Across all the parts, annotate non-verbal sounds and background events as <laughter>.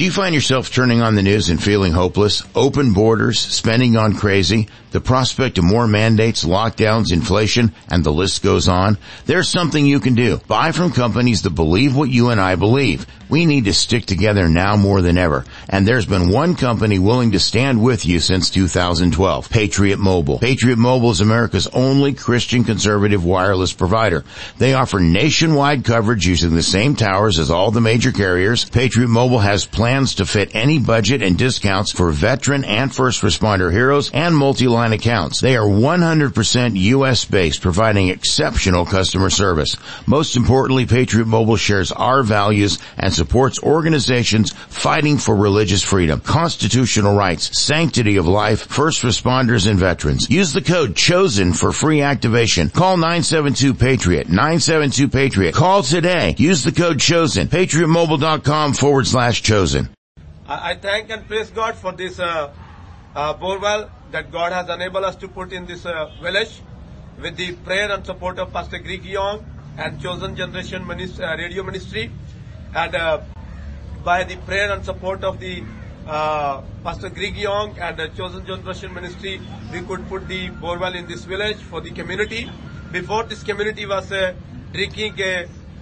Do you find yourself turning on the news and feeling hopeless? Open borders, spending on crazy, the prospect of more mandates, lockdowns, inflation, and the list goes on? There's something you can do. Buy from companies that believe what you and I believe. We need to stick together now more than ever. And there's been one company willing to stand with you since 2012. Patriot Mobile. Patriot Mobile is America's only Christian conservative wireless provider. They offer nationwide coverage using the same towers as all the major carriers. Patriot Mobile has plans to fit any budget and discounts for veteran and first responder heroes and multi-line accounts. They are 100% US based, providing exceptional customer service. Most importantly, Patriot Mobile shares our values and supports organizations fighting for religious freedom, constitutional rights, sanctity of life, first responders and veterans. Use the code CHOSEN for free activation. Call 972-PATRIOT, 972-PATRIOT. Call today. Use the code CHOSEN, patriotmobile.com forward slash chosen. I thank and praise God for this uh, uh, borewell that God has enabled us to put in this uh, village with the prayer and support of Pastor Greg Young and Chosen Generation uh, Radio Ministry and uh, by the prayer and support of the uh, Pastor Greg Young and the Chosen Generation Ministry, we could put the borewell in this village for the community. Before this community was uh, drinking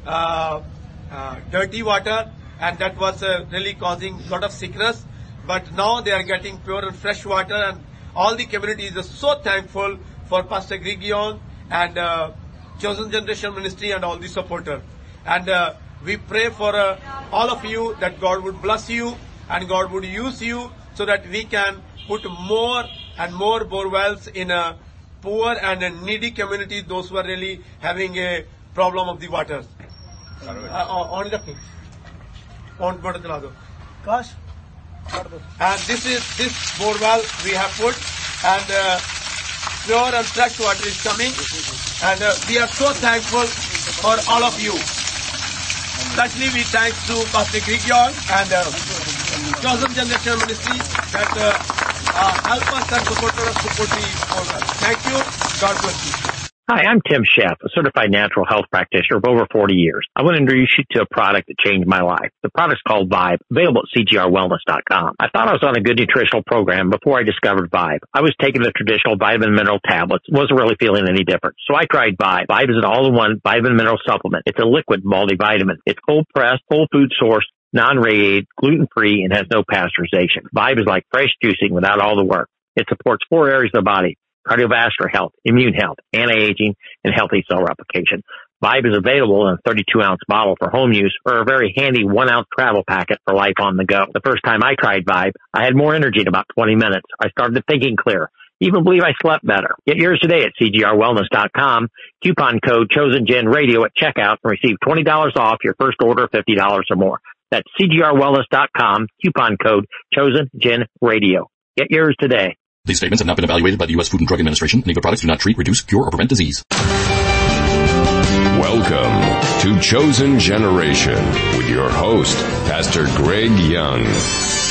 uh, uh, dirty water and that was uh, really causing a lot of sickness. But now they are getting pure and fresh water and all the community is so thankful for Pastor Greg Young and uh, Chosen Generation Ministry and all the supporters. And uh, we pray for uh, all of you that God would bless you and God would use you so that we can put more and more bore wells in a poor and needy community. those who are really having a problem of the. Uh, uh, on the on water And this is this bore well we have put, and uh, pure and fresh water is coming, and uh, we are so thankful for all of you. Especially we thank to Pastor Greg Young and uh, Chosen Generation Ministry that uh, uh, help us and support us support the program. Thank you. God bless you. Hi, I'm Tim Sheff, a certified natural health practitioner of over 40 years. I want to introduce you to a product that changed my life. The product's called Vibe, available at cgrwellness.com. I thought I was on a good nutritional program before I discovered Vibe. I was taking the traditional vitamin mineral tablets, wasn't really feeling any different. So I tried Vibe. Vibe is an all-in-one vitamin mineral supplement. It's a liquid multivitamin. It's cold pressed, whole food source, non-radiated, gluten-free, and has no pasteurization. Vibe is like fresh juicing without all the work. It supports four areas of the body cardiovascular health, immune health, anti-aging, and healthy cell replication. Vibe is available in a 32 ounce bottle for home use or a very handy one ounce travel packet for life on the go. The first time I tried Vibe, I had more energy in about 20 minutes. I started thinking clear. Even believe I slept better. Get yours today at cgrwellness.com. Coupon code ChosenGenRadio at checkout and receive $20 off your first order of $50 or more. That's cgrwellness.com. Coupon code ChosenGenRadio. Get yours today. These statements have not been evaluated by the U.S. Food and Drug Administration, and other products do not treat, reduce, cure, or prevent disease. Welcome to Chosen Generation with your host, Pastor Greg Young.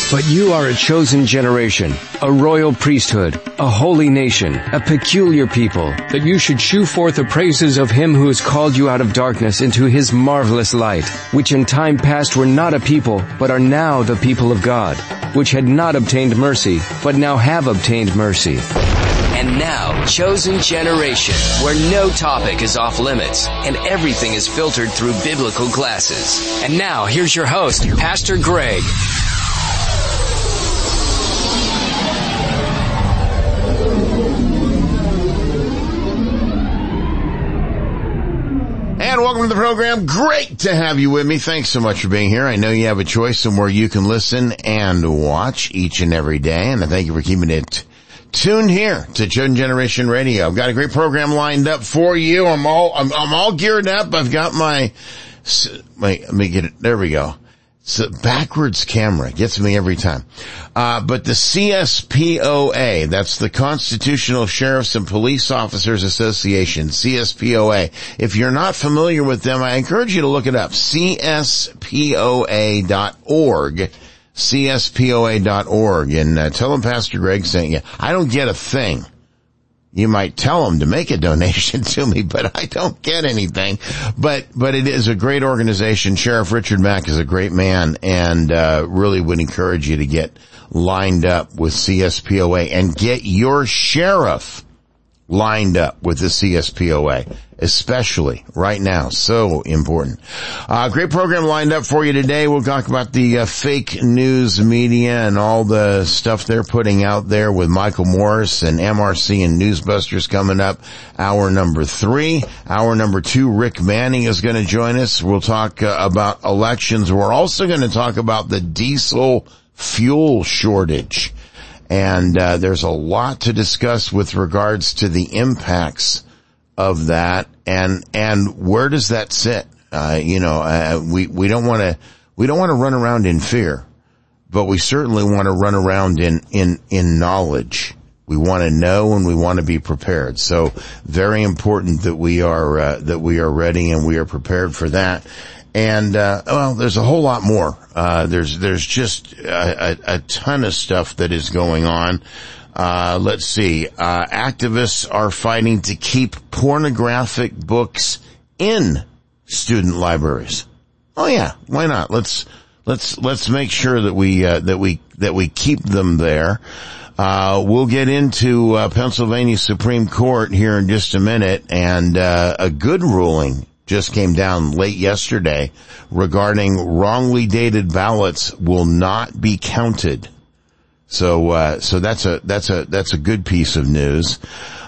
But you are a chosen generation, a royal priesthood, a holy nation, a peculiar people, that you should shew forth the praises of him who has called you out of darkness into his marvelous light, which in time past were not a people, but are now the people of God, which had not obtained mercy, but now have obtained mercy. And now, Chosen Generation, where no topic is off limits and everything is filtered through biblical glasses. And now, here's your host, Pastor Greg. Program. Great to have you with me. Thanks so much for being here. I know you have a choice somewhere you can listen and watch each and every day. And I thank you for keeping it tuned here to Chosen Generation Radio. I've got a great program lined up for you. I'm all, I'm, I'm all geared up. I've got my, wait, let me get it. There we go. So backwards camera gets me every time. Uh, but the CSPOA, that's the Constitutional Sheriffs and Police Officers Association, CSPOA. If you're not familiar with them, I encourage you to look it up. CSPOA.org. CSPOA.org and uh, tell them Pastor Greg sent you. I don't get a thing. You might tell them to make a donation <laughs> to me, but I don't get anything. But, but it is a great organization. Sheriff Richard Mack is a great man and, uh, really would encourage you to get lined up with CSPOA and get your sheriff lined up with the CSPOA, especially right now. So important. Uh, great program lined up for you today. We'll talk about the uh, fake news media and all the stuff they're putting out there with Michael Morris and MRC and Newsbusters coming up. Hour number three. Hour number two, Rick Manning is going to join us. We'll talk uh, about elections. We're also going to talk about the diesel fuel shortage and uh, there's a lot to discuss with regards to the impacts of that and and where does that sit uh, you know uh, we we don't want to we don't want to run around in fear but we certainly want to run around in in in knowledge we want to know and we want to be prepared so very important that we are uh, that we are ready and we are prepared for that and uh, well, there's a whole lot more. Uh, there's there's just a, a, a, ton of stuff that is going on. Uh, let's see. Uh, activists are fighting to keep pornographic books in student libraries. Oh yeah, why not? Let's let's let's make sure that we uh, that we that we keep them there. Uh, we'll get into uh, Pennsylvania Supreme Court here in just a minute and uh, a good ruling just came down late yesterday regarding wrongly dated ballots will not be counted. So, uh, so that's a, that's a, that's a good piece of news.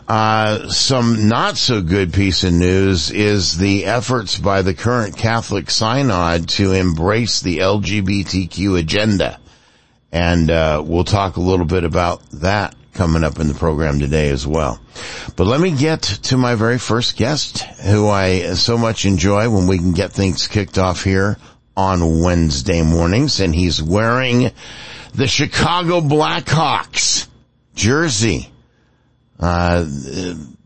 Uh, some not so good piece of news is the efforts by the current Catholic Synod to embrace the LGBTQ agenda. And, uh, we'll talk a little bit about that coming up in the program today as well. But let me get to my very first guest who I so much enjoy when we can get things kicked off here on Wednesday mornings and he's wearing the Chicago Blackhawks jersey. Uh,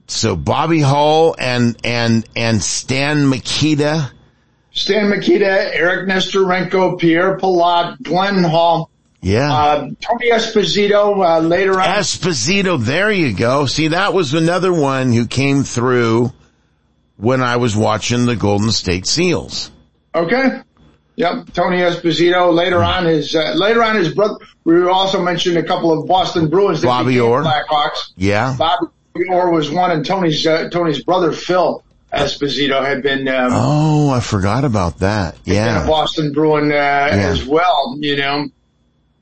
so Bobby Hull and, and, and Stan Mikita. Stan Mikita, Eric Nesterenko, Pierre Pilote, Glenn Hall, yeah. Uh, Tony Esposito uh, later on. Esposito, there you go. See, that was another one who came through when I was watching the Golden State Seals. Okay. Yep, Tony Esposito. Later on, his uh, later on his brother. We also mentioned a couple of Boston Bruins. That Bobby Orr, Blackhawks. Yeah, Bobby Orr was one, and Tony's uh, Tony's brother Phil Esposito had been. Um, oh, I forgot about that. Yeah, a Boston Bruin uh, yeah. as well. You know.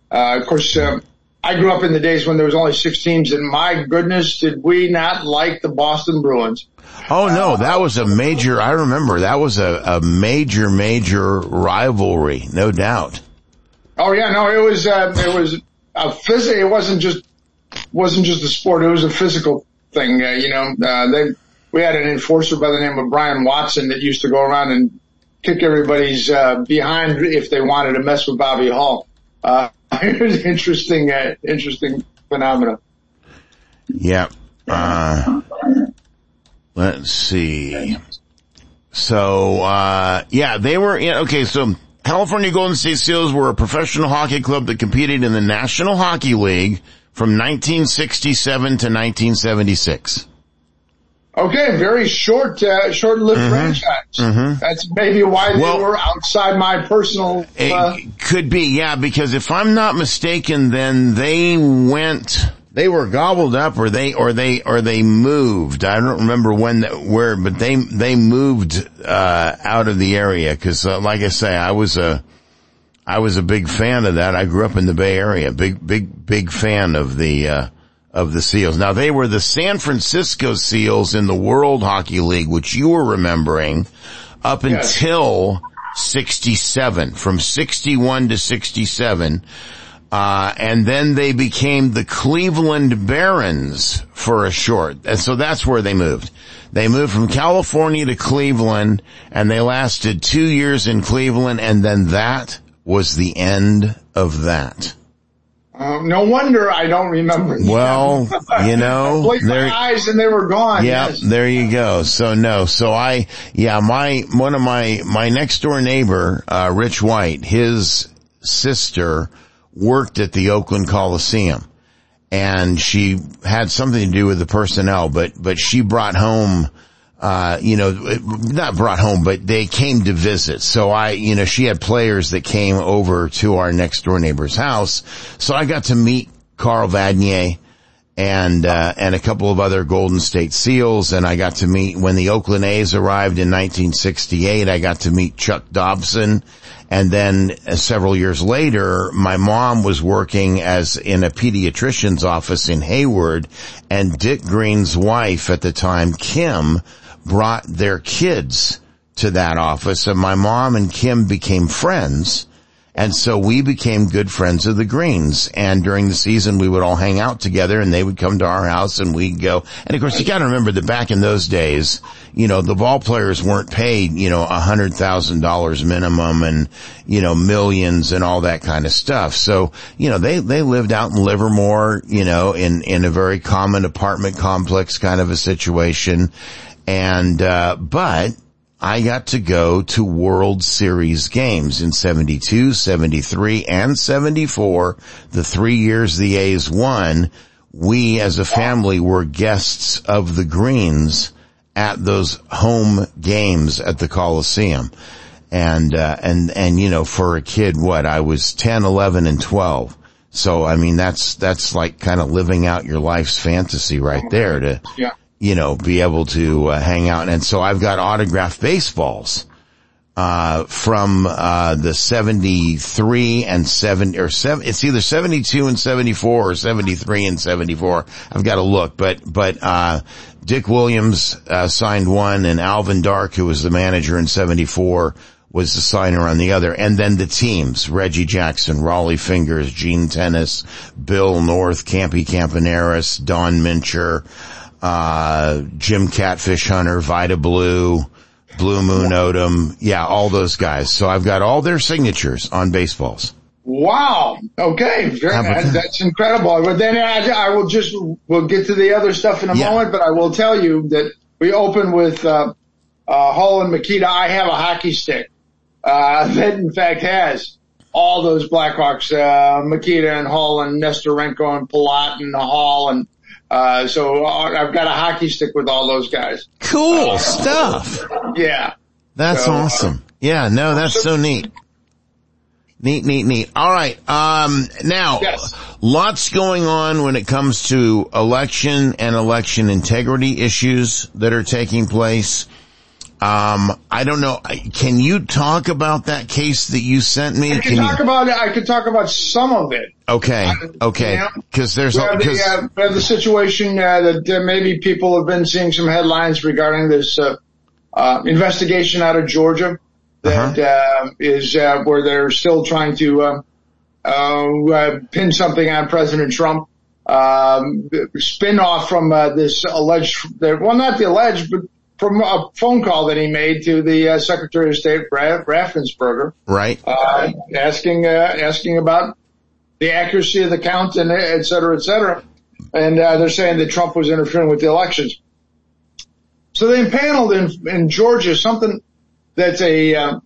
Uh, of course, uh, I grew up in the days when there was only six teams, and my goodness, did we not like the Boston Bruins? Oh no, that was a major. I remember that was a, a major, major rivalry, no doubt. Oh yeah, no, it was uh, it was a phys- It wasn't just wasn't just a sport; it was a physical thing. Uh, you know, uh, they we had an enforcer by the name of Brian Watson that used to go around and kick everybody's uh, behind if they wanted to mess with Bobby Hull. Uh, interesting, uh, interesting phenomena. Yep. Uh, let's see. So, uh, yeah, they were, in, okay, so California Golden State Seals were a professional hockey club that competed in the National Hockey League from 1967 to 1976. Okay, very short, uh, short-lived mm-hmm. franchise. Mm-hmm. That's maybe why they well, were outside my personal. Uh, could be, yeah, because if I'm not mistaken, then they went, they were gobbled up, or they, or they, or they moved. I don't remember when, that, where, but they, they moved uh, out of the area because, uh, like I say, I was a, I was a big fan of that. I grew up in the Bay Area, big, big, big fan of the. Of the Seals. Now they were the San Francisco Seals in the World Hockey League, which you were remembering up yes. until 67, from 61 to 67. Uh, and then they became the Cleveland Barons for a short. And so that's where they moved. They moved from California to Cleveland and they lasted two years in Cleveland and then that was the end of that. Uh, no wonder I don't remember. Well, you know, <laughs> I there, my eyes and they were gone. Yeah, yes. there you go. So no, so I, yeah, my, one of my, my next door neighbor, uh, Rich White, his sister worked at the Oakland Coliseum. and she had something to do with the personnel, but, but she brought home, uh, you know, not brought home, but they came to visit. So I, you know, she had players that came over to our next door neighbor's house. So I got to meet Carl Vadnais and, uh, and a couple of other Golden State SEALs. And I got to meet when the Oakland A's arrived in 1968, I got to meet Chuck Dobson and then uh, several years later, my mom was working as in a pediatrician's office in Hayward and Dick Green's wife at the time, Kim, brought their kids to that office and my mom and Kim became friends and so we became good friends of the Greens. And during the season, we would all hang out together and they would come to our house and we'd go. And of course, you gotta remember that back in those days, you know, the ball players weren't paid, you know, a hundred thousand dollars minimum and, you know, millions and all that kind of stuff. So, you know, they, they lived out in Livermore, you know, in, in a very common apartment complex kind of a situation. And, uh, but, I got to go to World Series games in 72, 73, and 74. The three years the A's won, we as a family were guests of the Greens at those home games at the Coliseum. And, uh, and, and you know, for a kid, what, I was 10, 11, and 12. So, I mean, that's, that's like kind of living out your life's fantasy right there to, Yeah. You know, be able to uh, hang out. And so I've got autographed baseballs, uh, from, uh, the 73 and 7, or 7, it's either 72 and 74 or 73 and 74. I've got to look, but, but, uh, Dick Williams, uh, signed one and Alvin Dark, who was the manager in 74, was the signer on the other. And then the teams, Reggie Jackson, Rollie Fingers, Gene Tenace, Bill North, Campy Campaneris, Don Mincher, uh, Jim Catfish Hunter, Vida Blue, Blue Moon Odom. Yeah, all those guys. So I've got all their signatures on baseballs. Wow. Okay. That? that's incredible. But then I, I will just, we'll get to the other stuff in a Yeah. moment, but I will tell you that we open with, uh, uh, Hall and Mikita. I have a hockey stick, uh, <laughs> that in fact has all those Blackhawks, uh, Mikita and Hall and Nesterenko and Pilote and Hall and, uh, so I've got a hockey stick with all those guys. Cool stuff. Yeah. That's So, uh, awesome. Yeah, no, that's so neat. Neat, neat, neat. All right. Um, now, Yes. lots going on when it comes to election and election integrity issues that are taking place. Um, I don't know. Can you talk about that case that you sent me? I Can could talk you? about it. I could talk about some of it. Okay. Okay. Yeah. Cause there's, We a have, the, uh, we have the situation uh, that uh, maybe people have been seeing some headlines regarding this uh, uh, investigation out of Georgia that uh is uh, where they're still trying to uh, uh, uh, pin something on President Trump. Um, spin off from uh, this alleged, well, not the alleged, but from a phone call that he made to the uh, Secretary of State, Raffensperger, right? uh, asking uh, asking about the accuracy of the count and et cetera, et cetera. And uh, they're saying that Trump was interfering with the elections. So they impaneled in, in Georgia something that's a uh,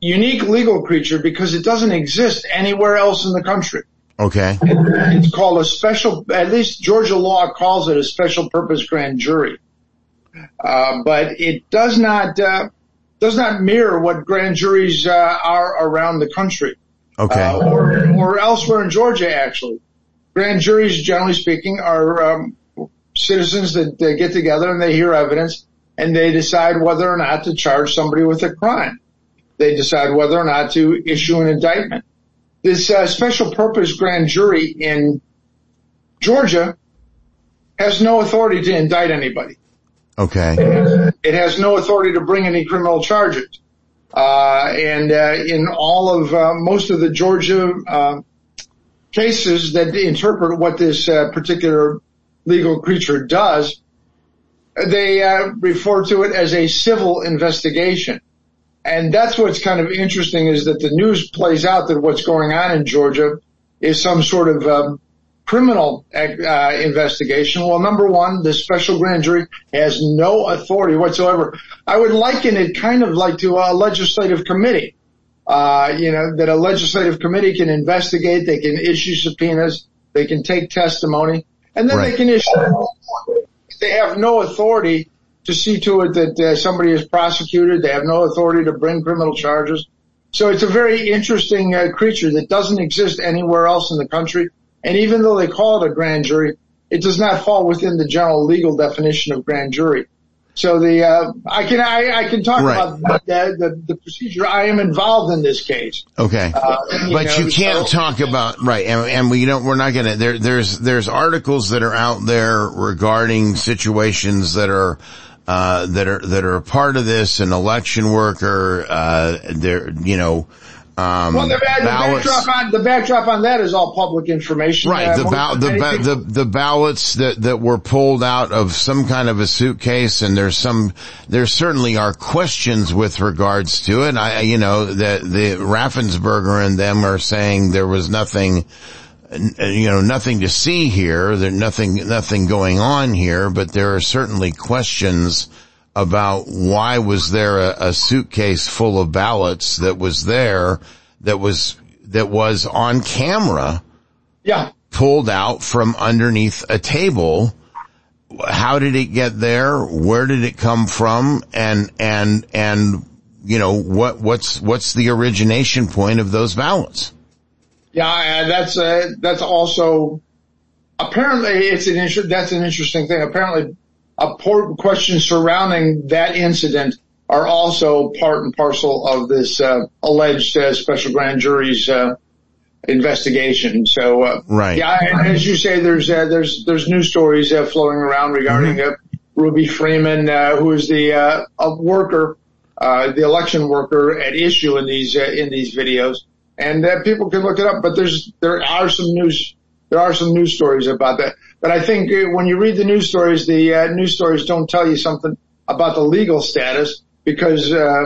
unique legal creature because it doesn't exist anywhere else in the country. Okay. It's called a special, at least Georgia law calls it a special purpose grand jury. Uh, but it does not, uh, does not mirror what grand juries, uh, are around the country Okay. or, or elsewhere in Georgia, actually. Grand juries, generally speaking, are um, citizens that they get together and they hear evidence and they decide whether or not to charge somebody with a crime. They decide whether or not to issue an indictment. This uh, special purpose grand jury in Georgia has no authority to indict anybody. Okay. It has no authority to bring any criminal charges. Uh, and uh, in all of uh, most of the Georgia uh, cases that interpret what this particular legal creature does, they refer to it as a civil investigation. And that's what's kind of interesting is that the news plays out that what's going on in Georgia is some sort of um, criminal uh, investigation. Well, number one, the special grand jury has no authority whatsoever. I would liken it kind of like to a legislative committee. Uh, you know, that a legislative committee can investigate, they can issue subpoenas, They can take testimony and then they can issue. They have no authority to see to it that uh, somebody is prosecuted. They have no authority to bring criminal charges. So it's a very interesting uh, creature that doesn't exist anywhere else in the country. And even though they call it a grand jury, it does not fall within the general legal definition of grand jury. So the uh, I can I, I can talk Right. about the, the the procedure. I am involved in this case. Okay. Uh, but know, you can't so- talk about right, and, and we don't. We're not gonna. There, there's there's articles that are out there regarding situations that are uh, that are that are a part of this. An election worker, uh, there, you know, um, Well, the, the backdrop on the backdrop on that is all public information. Right, Uh, the, ba- the, ba- the, the ballots that, that were pulled out of some kind of a suitcase and there's some, there certainly are questions with regards to it. I, you know, the, the Raffensperger and them are saying there was nothing, you know, nothing to see here. There's nothing, nothing going on here, but there are certainly questions about why was there a, a suitcase full of ballots that was there that was, that was on camera yeah. pulled out from underneath a table. How did it get there? Where did it come from? And, and, and, you know, what, what's, what's the origination point of those ballots? Yeah, and that's uh, that's also apparently it's an inter- that's an interesting thing. Apparently, important questions surrounding that incident are also part and parcel of this uh, alleged uh, special grand jury's uh, investigation. So, uh, Right. yeah, and as you say, there's uh, there's there's news stories uh, floating around regarding uh, Ruby Freeman, uh, who is the uh, a worker, uh, the election worker at issue in these uh, in these videos, and uh, people can look it up. But there's there are some news there are some news stories about that. But I think uh, when you read the news stories, the uh, news stories don't tell you something about the legal status because uh,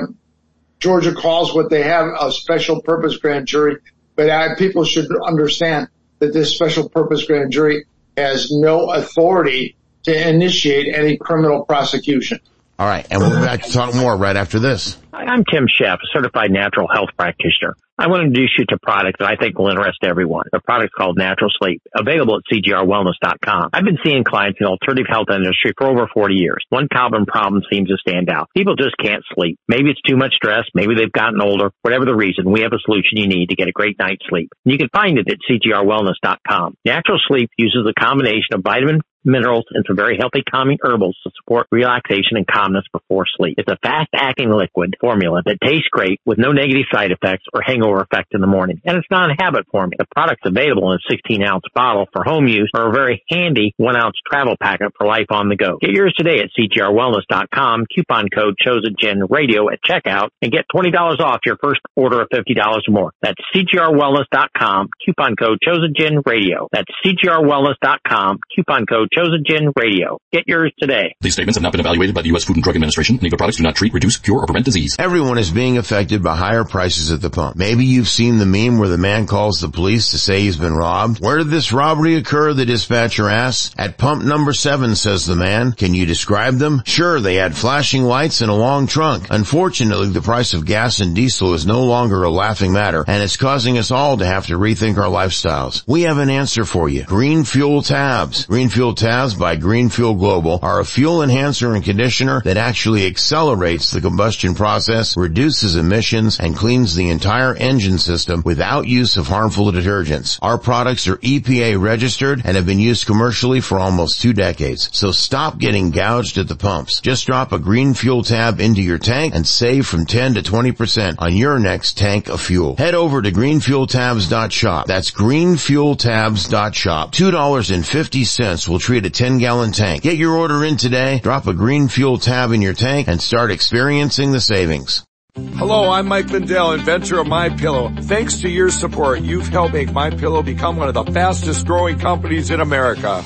Georgia calls what they have a special purpose grand jury. But people should understand that this special purpose grand jury has no authority to initiate any criminal prosecution. All right. And we'll be back to talk more right after this. I'm Tim Sheff, certified natural health practitioner. I want to introduce you to a product that I think will interest everyone. The product's called Natural Sleep, available at cgrwellness.com. I've been seeing clients in the alternative health industry for over 40 years. One common problem seems to stand out. People just can't sleep. Maybe it's too much stress. Maybe they've gotten older. Whatever the reason, we have a solution you need to get a great night's sleep. You can find it at cgrwellness.com. Natural Sleep uses a combination of vitamin minerals, and some very healthy calming herbals to support relaxation and calmness before sleep. It's a fast acting liquid formula that tastes great with no negative side effects or hangover effect in the morning. And it's not a habit forming. The product's available in a 16 ounce bottle for home use or a very handy one ounce travel packet for life on the go. Get yours today at cgrwellness.com, coupon code chosen gen radio at checkout and get $20 off your first order of $50 or more. That's cgrwellness.com, coupon code chosen gen radio. That's cgrwellness.com, coupon code chosen gen radio. Get yours today. These statements have not been evaluated by the U.S. Food and Drug Administration. Any products do not treat, reduce, cure, or prevent disease. Everyone is being affected by higher prices at the pump. Maybe you've seen the meme where the man calls the police to say he's been robbed. Where did this robbery occur? The dispatcher asks. At pump number seven, says the man. Can you describe them? Sure, they had flashing lights and a long trunk. Unfortunately, the price of gas and diesel is no longer a laughing matter, and it's causing us all to have to rethink our lifestyles. We have an answer for you. Green Fuel Tabs. Green Fuel Tabs by Green Fuel Global are a fuel enhancer and conditioner that actually accelerates the combustion process, reduces emissions, and cleans the entire engine system without use of harmful detergents. Our products are EPA registered and have been used commercially for almost two decades. So stop getting gouged at the pumps. Just drop a Green Fuel Tab into your tank and save from 10 to 20% on your next tank of fuel. Head over to greenfueltabs.shop. That's greenfueltabs.shop. $2.50 will treat a 10 gallon tank. Get your order in today, drop a Green Fuel Tab in your tank, and start experiencing the savings. Hello, I'm Mike Lindell, inventor of My Pillow. Thanks to your support, you've helped make My Pillow become one of the fastest growing companies in America.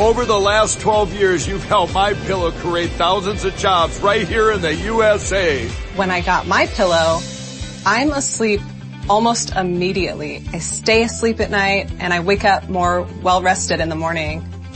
Over the last 12 years, you've helped My Pillow create thousands of jobs right here in the USA. When I got My Pillow, I'm asleep almost immediately. I stay asleep at night and I wake up more well rested in the morning.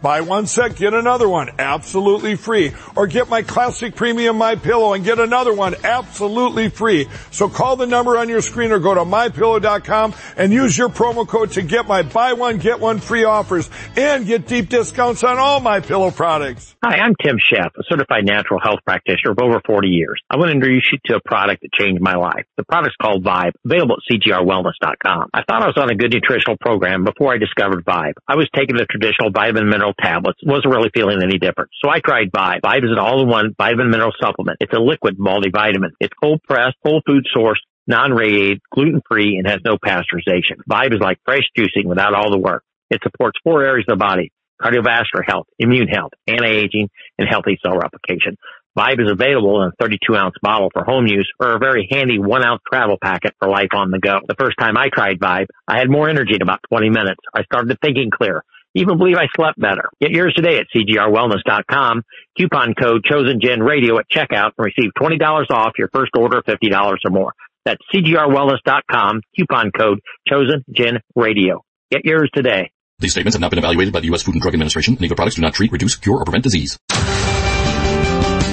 Buy one set, get another one absolutely free. Or get my classic premium My Pillow and get another one absolutely free. So call the number on your screen or go to mypillow.com and use your promo code to get my buy one, get one free offers and get deep discounts on all my pillow products. Hi, I'm Tim Sheff, a certified natural health practitioner of over 40 years. I want to introduce you to a product that changed my life. The product's called Vibe, available at cgrwellness.com. I thought I was on a good nutritional program before I discovered Vibe. I was taking the traditional vitamin mineral tablets, wasn't really feeling any different. So I tried Vibe. Vibe is an all-in-one vitamin mineral supplement. It's a liquid multivitamin. It's cold pressed, whole food sourced, non-radiated, gluten-free, and has no pasteurization. Vibe is like fresh juicing without all the work. It supports four areas of the body, cardiovascular health, immune health, anti-aging, and healthy cell replication. Vibe is available in a 32 ounce bottle for home use or a very handy one ounce travel packet for life on the go. The first time I tried Vibe, I had more energy in about 20 minutes. I started thinking clear. Even believe I slept better. Get yours today at cgrwellness.com. Coupon code chosen gen radio at checkout and receive $20 off your first order of $50 or more. That's cgrwellness.com. Coupon code chosen gen radio. Get yours today. These statements have not been evaluated by the U.S. Food and Drug Administration. The products do not treat, reduce, cure, or prevent disease.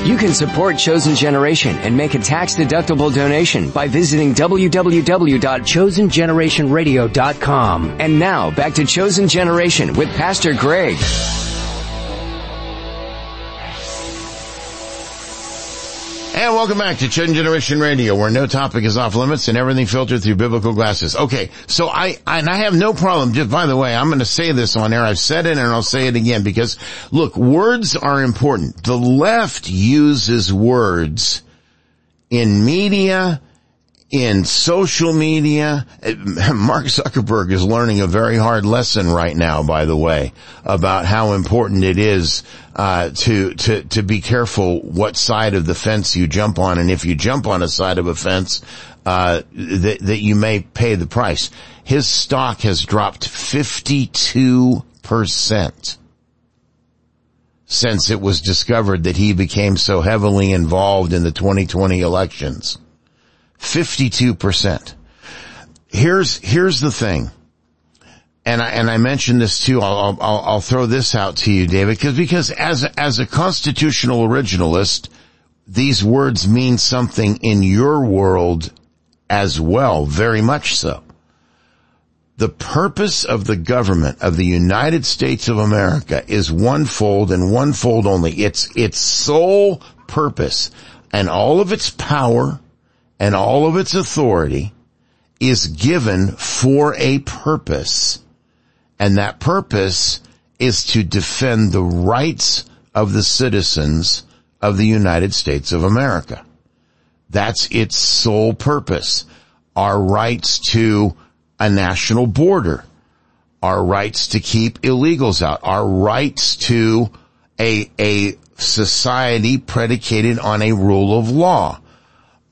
You can support Chosen Generation and make a tax-deductible donation by visiting www.chosengenerationradio.com. And now, back to Chosen Generation with Pastor Greg. And welcome back to Chosen Generation Radio, where no topic is off limits and everything filtered through biblical glasses. Okay, so I, and I have no problem, just by the way, I'm gonna say this on air, I've said it and I'll say it again, because look, words are important. The left uses words in media, in social media. <laughs> Mark Zuckerberg is learning a very hard lesson right now, by the way, about how important it is uh, to to to be careful what side of the fence you jump on, and if you jump on a side of a fence, uh, that that you may pay the price. His stock has dropped fifty two percent since it was discovered that he became so heavily involved in the 2020 elections. 52%. Here's, here's the thing. And I, and I mentioned this too. I'll, I'll, I'll throw this out to you, David, because, because as, as a constitutional originalist, these words mean something in your world as well, very much so. The purpose of the government of the United States of America is onefold and onefold only. It's, its sole purpose and all of its power and all of its authority is given for a purpose. And that purpose is to defend the rights of the citizens of the United States of America. That's its sole purpose. Our rights to a national border, our rights to keep illegals out, our rights to a, a society predicated on a rule of law,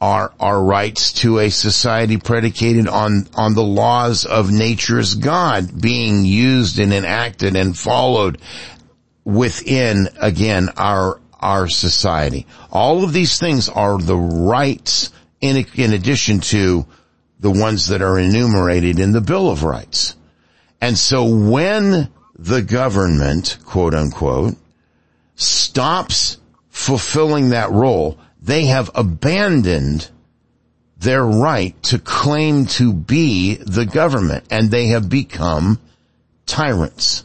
our, our rights to a society predicated on, on the laws of nature's God being used and enacted and followed within, again, our, our society. All of these things are the rights in, in addition to the ones that are enumerated in the Bill of Rights. And so when the government, quote unquote, stops fulfilling that role, they have abandoned their right to claim to be the government and they have become tyrants.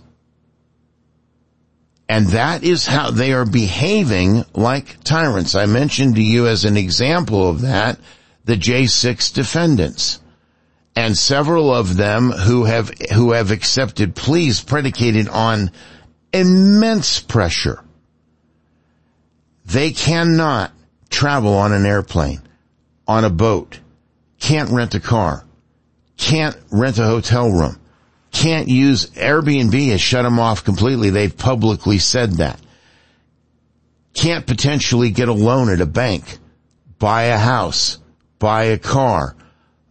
And that is how they are behaving like tyrants. I mentioned to you as an example of that, the J6 defendants and several of them who have, who have accepted pleas predicated on immense pressure. They cannot travel on an airplane, on a boat, can't rent a car, can't rent a hotel room, can't use Airbnb has shut them off completely. They've publicly said that. Can't potentially get a loan at a bank, buy a house, buy a car.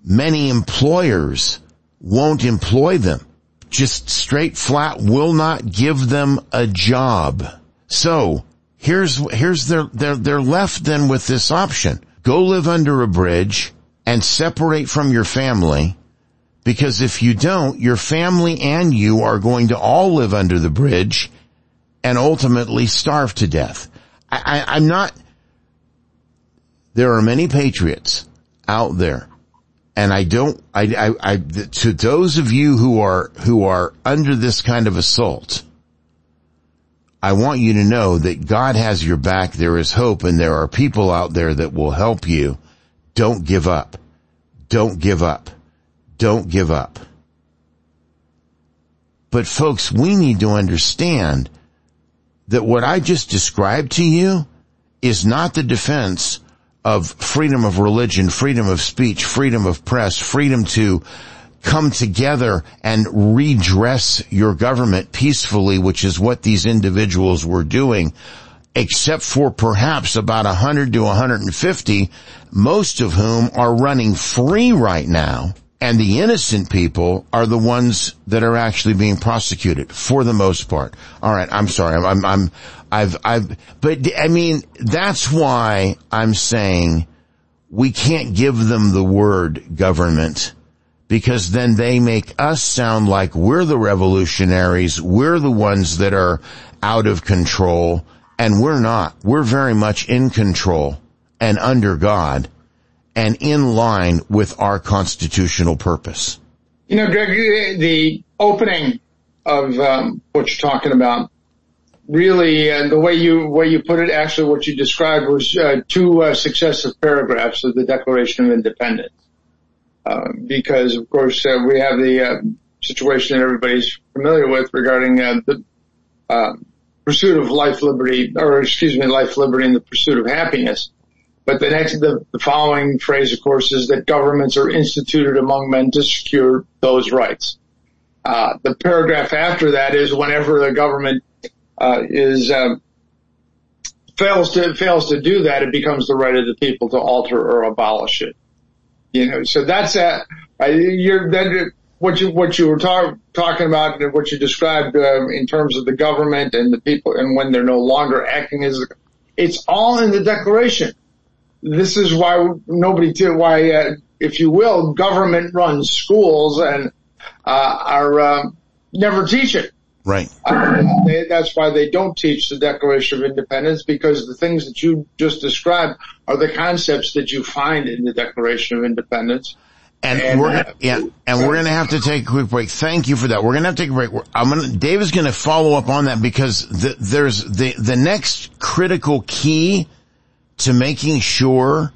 Many employers won't employ them. Just straight flat will not give them a job. So here's, here's their, they're, they're left then with this option. Go live under a bridge and separate from your family because if you don't, your family and you are going to all live under the bridge and ultimately starve to death. I, I, I'm not, there are many patriots out there and I don't, I, I, I, to those of you who are, who are under this kind of assault, I want you to know that God has your back. There is hope and there are people out there that will help you. Don't give up. Don't give up. Don't give up. But folks, we need to understand that what I just described to you is not the defense of freedom of religion, freedom of speech, freedom of press, freedom to come together and redress your government peacefully, which is what these individuals were doing, except for perhaps about 100 to 150, most of whom are running free right now. And the innocent people are the ones that are actually being prosecuted for the most part. All right. I'm sorry. I'm, I'm, I've, I've, but I mean, that's why I'm saying we can't give them the word government because then they make us sound like we're the revolutionaries. We're the ones that are out of control and we're not. We're very much in control and under God and in line with our constitutional purpose. You know, Greg, the opening of um, what you're talking about really, uh, the way you way you put it, actually, what you described was uh, two uh, successive paragraphs of the Declaration of Independence. Uh, because, of course, uh, we have the uh, situation that everybody's familiar with regarding the pursuit of life, liberty, or excuse me, life, liberty, and the pursuit of happiness. But the next, the, the following phrase, of course, is that governments are instituted among men to secure those rights. Uh, the paragraph after that is whenever the government uh, is uh, fails to fails to do that, it becomes the right of the people to alter or abolish it. You know, so that's that. You're then what you what you were talk, talking about and what you described uh, in terms of the government and the people and when they're no longer acting as it's all in the declaration. This is why nobody did why uh, if you will government run schools and uh, are uh, never teach it. Right. Uh, they, that's why they don't teach the Declaration of Independence because the things that you just described are the concepts that you find in the Declaration of Independence. And, and we're uh, yeah, and we're gonna have to take a quick break. Thank you for that. We're gonna have to take a break. I'm gonna Dave is gonna follow up on that because the, there's the the next critical key to making sure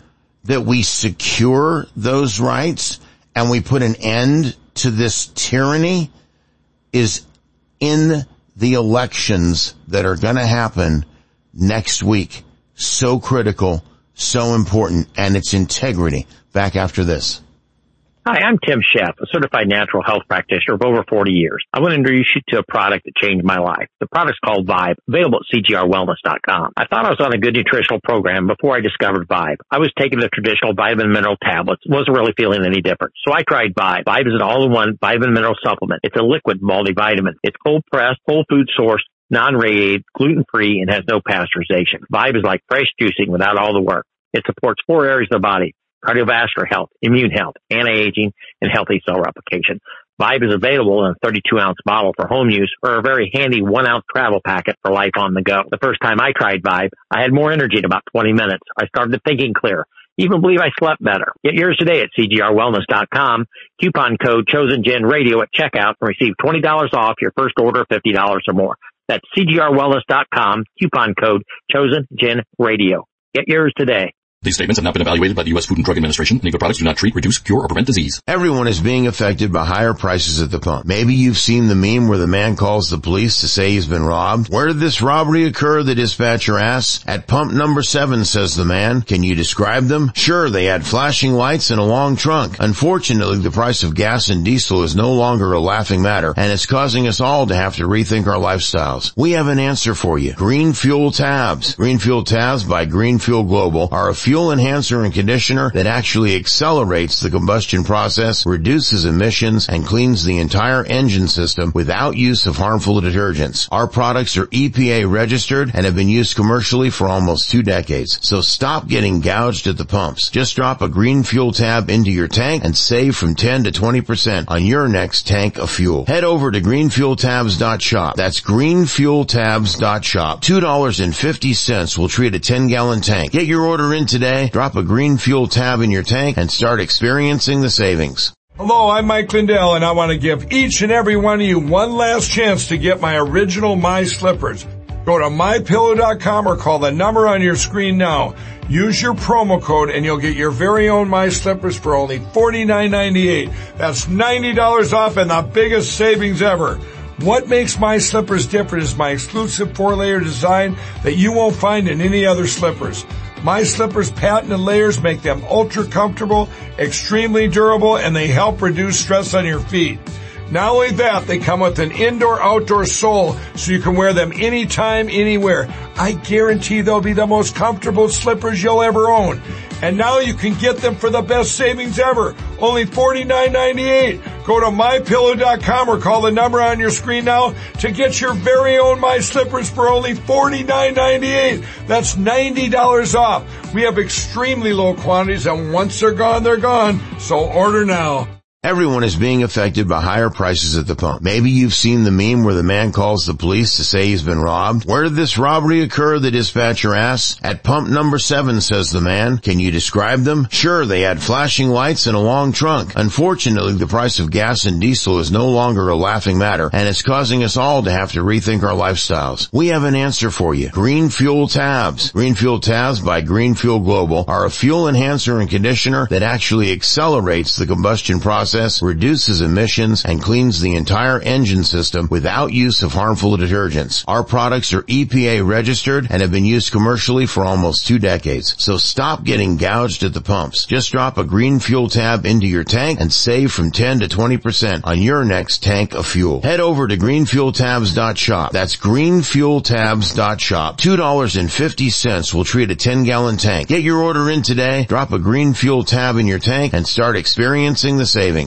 that we secure those rights and we put an end to this tyranny is in the elections that are going to happen next week. So critical, so important, and its integrity. Back after this. Hi, I'm Tim Sheff, a certified natural health practitioner of over 40 years. I want to introduce you to a product that changed my life. The product's called Vibe, available at cgrwellness.com. I thought I was on a good nutritional program before I discovered Vibe. I was taking the traditional vitamin mineral tablets, wasn't really feeling any different. So I tried Vibe. Vibe is an all-in-one vitamin mineral supplement. It's a liquid multivitamin. It's cold pressed, whole food sourced, non-radiated, gluten-free, and has no pasteurization. Vibe is like fresh juicing without all the work. It supports four areas of the body cardiovascular health, immune health, anti-aging, and healthy cell replication. Vibe is available in a 32 ounce bottle for home use or a very handy one ounce travel packet for life on the go. The first time I tried Vibe, I had more energy in about 20 minutes. I started thinking clear. Even believe I slept better. Get yours today at cgrwellness.com. Coupon code chosen radio at checkout and receive $20 off your first order of $50 or more. That's cgrwellness.com. Coupon code chosen radio. Get yours today. These statements have not been evaluated by the U.S. Food and Drug Administration. The products do not treat, reduce, cure, or prevent disease. Everyone is being affected by higher prices at the pump. Maybe you've seen the meme where the man calls the police to say he's been robbed. Where did this robbery occur? The dispatcher asks. At pump number seven, says the man. Can you describe them? Sure, they had flashing lights and a long trunk. Unfortunately, the price of gas and diesel is no longer a laughing matter, and it's causing us all to have to rethink our lifestyles. We have an answer for you. Green Fuel Tabs. Green Fuel Tabs by Green Fuel Global are a fuel fuel enhancer and conditioner that actually accelerates the combustion process, reduces emissions, and cleans the entire engine system without use of harmful detergents. Our products are EPA registered and have been used commercially for almost two decades. So stop getting gouged at the pumps. Just drop a green fuel tab into your tank and save from 10 to 20% on your next tank of fuel. Head over to greenfueltabs.shop. That's greenfueltabs.shop. $2.50 will treat a 10 gallon tank. Get your order in today, drop a green fuel tab in your tank and start experiencing the savings. Hello, I'm Mike Lindell and I want to give each and every one of you one last chance to get my original My Slippers. Go to mypillow.com or call the number on your screen now. Use your promo code and you'll get your very own My Slippers for only $49.98. That's $90 off and the biggest savings ever. What makes my slippers different is my exclusive four layer design that you won't find in any other slippers. My slippers patented layers make them ultra comfortable, extremely durable, and they help reduce stress on your feet. Not only that, they come with an indoor outdoor sole so you can wear them anytime, anywhere. I guarantee they'll be the most comfortable slippers you'll ever own. And now you can get them for the best savings ever. Only $49.98. Go to mypillow.com or call the number on your screen now to get your very own My Slippers for only $49.98. That's $90 off. We have extremely low quantities and once they're gone, they're gone. So order now. Everyone is being affected by higher prices at the pump. Maybe you've seen the meme where the man calls the police to say he's been robbed. Where did this robbery occur? The dispatcher asks. At pump number seven, says the man. Can you describe them? Sure, they had flashing lights and a long trunk. Unfortunately, the price of gas and diesel is no longer a laughing matter and it's causing us all to have to rethink our lifestyles. We have an answer for you. Green Fuel Tabs. Green Fuel Tabs by Green Fuel Global are a fuel enhancer and conditioner that actually accelerates the combustion process process, reduces emissions, and cleans the entire engine system without use of harmful detergents. Our products are EPA registered and have been used commercially for almost two decades. So stop getting gouged at the pumps. Just drop a green fuel tab into your tank and save from 10 to 20% on your next tank of fuel. Head over to greenfueltabs.shop. That's greenfueltabs.shop. $2.50 will treat a 10 gallon tank. Get your order in today, drop a green fuel tab in your tank and start experiencing the savings.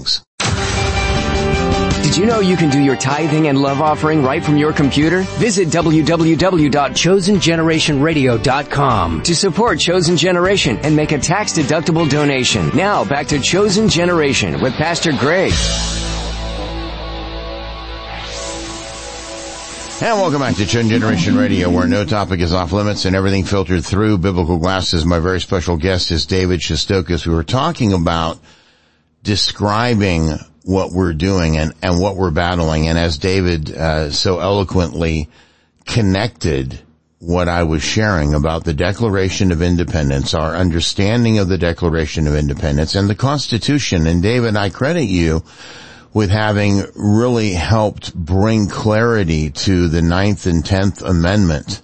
Did you know you can do your tithing and love offering right from your computer? Visit www.chosengenerationradio.com to support Chosen Generation and make a tax-deductible donation. Now back to Chosen Generation with Pastor Greg. And welcome back to Chosen Generation Radio, where no topic is off limits and everything filtered through biblical glasses. My very special guest is David Shestokas. We were talking about describing what we're doing and, and what we're battling. And as David uh, so eloquently connected what I was sharing about the Declaration of Independence, our understanding of the Declaration of Independence and the Constitution. And David, I credit you with having really helped bring clarity to the Ninth and Tenth Amendment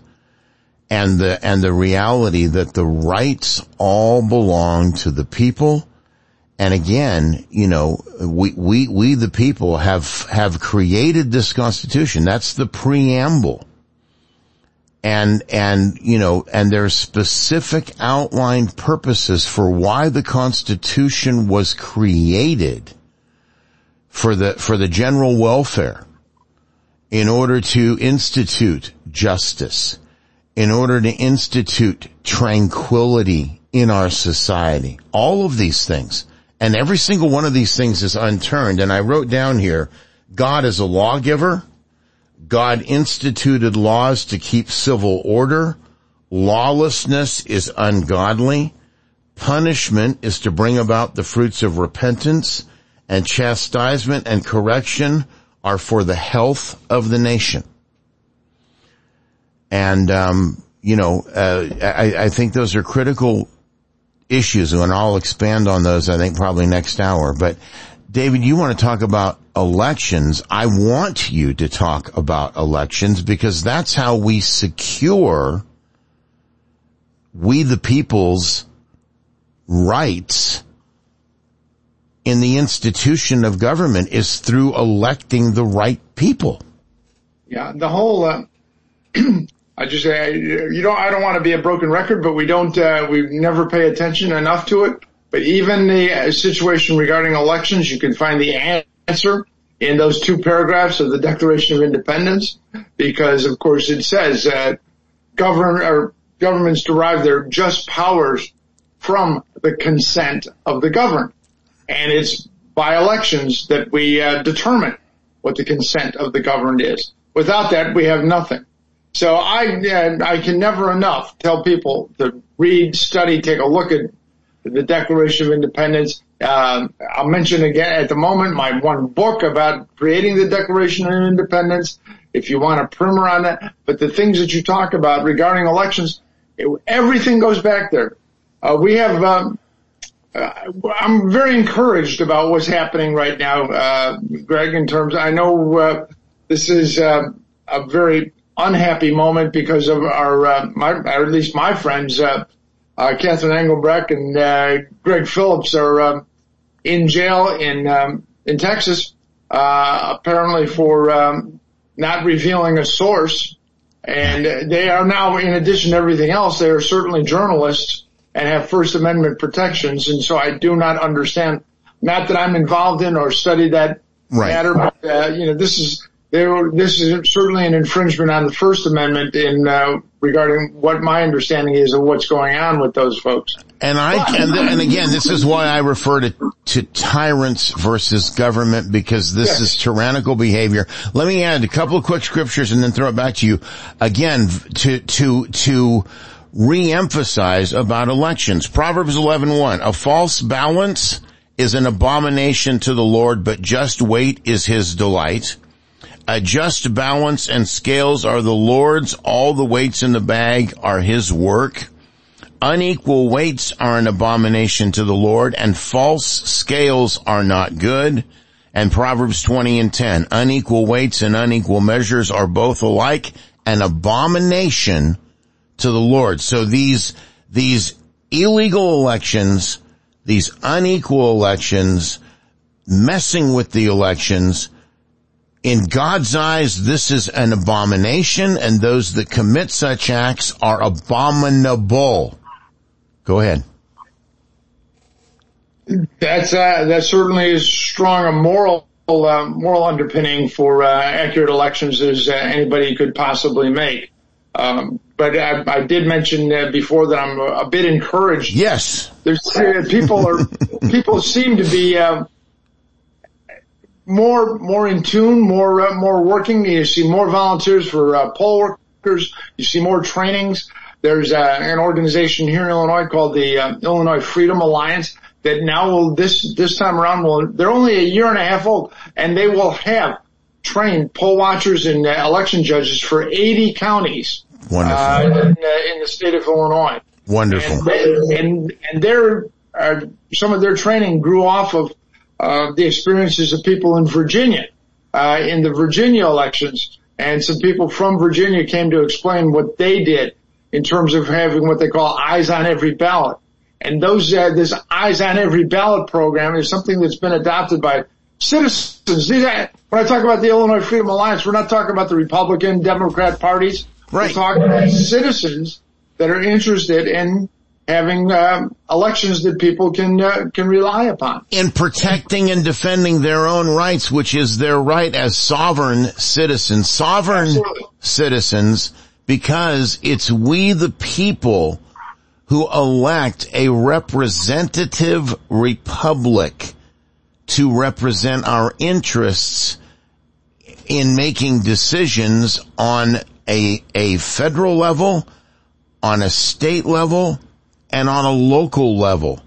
and the, and the reality that the rights all belong to the people and again, you know, we, we, we the people have, have created this constitution. That's the preamble. And, and, you know, and there's specific outlined purposes for why the constitution was created for the, for the general welfare in order to institute justice, in order to institute tranquility in our society. All of these things and every single one of these things is unturned. And I wrote down here, God is a lawgiver. God instituted laws to keep civil order. Lawlessness is ungodly. Punishment is to bring about the fruits of repentance and chastisement and correction are for the health of the nation. And, um, you know, uh, I, I think those are critical issues, and I'll expand on those, I think, probably next hour. But David, you want to talk about elections. I want you to talk about elections because that's how we secure we the people's rights in the institution of government is through electing the right people. Yeah, the whole, uh, <clears throat> I just say you don't. I don't want to be a broken record, but we don't. Uh, we never pay attention enough to it. But even the uh, situation regarding elections, you can find the answer in those two paragraphs of the Declaration of Independence, because of course it says that govern or governments derive their just powers from the consent of the governed, and it's by elections that we uh, determine what the consent of the governed is. Without that, we have nothing. So I, I can never enough tell people to read, study, take a look at the Declaration of Independence. Um, I'll mention again at the moment my one book about creating the Declaration of Independence. If you want a primer on that, but the things that you talk about regarding elections, it, everything goes back there. Uh, we have. Um, uh, I'm very encouraged about what's happening right now, uh, Greg. In terms, I know uh, this is uh, a very unhappy moment because of our, uh, my, or at least my friends, uh, uh, Catherine Engelbrecht and uh, Greg Phillips are um, in jail in um, in Texas, uh, apparently for um, not revealing a source. And they are now, in addition to everything else, they are certainly journalists and have First Amendment protections. And so I do not understand, not that I'm involved in or study that right. matter, but uh, you know, this is this is certainly an infringement on the First Amendment in uh, regarding what my understanding is of what's going on with those folks. And I and, and again, this is why I refer to to tyrants versus government because this is tyrannical behavior. Let me add a couple of quick scriptures and then throw it back to you again to to to re-emphasize about elections. Proverbs 11:1, a false balance is an abomination to the Lord, but just weight is his delight. A just balance and scales are the Lord's. All the weights in the bag are his work. Unequal weights are an abomination to the Lord and false scales are not good. And Proverbs 20 and 10, unequal weights and unequal measures are both alike an abomination to the Lord. So these, these illegal elections, these unequal elections, messing with the elections, in God's eyes, this is an abomination and those that commit such acts are abominable. Go ahead. That's, uh, that certainly is strong a moral, uh, moral underpinning for, uh, accurate elections as uh, anybody could possibly make. Um, but I, I, did mention uh, before that I'm a, a, bit encouraged. Yes. There's, uh, people are, people seem to be, more more in tune, more uh, more working. You see more volunteers for uh, poll workers. You see more trainings. There's uh, an organization here in Illinois called the uh, Illinois Freedom Alliance that now will this this time around will they're only a year and a half old and they will have trained poll watchers and uh, election judges for 80 counties Wonderful. Uh, in, in, the state of Illinois. Wonderful. And they, and, and their some of their training grew off of the experiences of people in Virginia uh, in the Virginia elections, and some people from Virginia came to explain what they did in terms of having what they call eyes on every ballot. And those uh, this eyes on every ballot program is something that's been adopted by citizens. When I talk about the Illinois Freedom Alliance, we're not talking about the Republican, Democrat parties. Right. We're talking about citizens that are interested in having uh, elections that people can uh, can rely upon in protecting and defending their own rights, which is their right as sovereign citizens, sovereign Absolutely. citizens, because it's we the people who elect a representative republic to represent our interests in making decisions on a, a federal level, on a state level, and on a local level.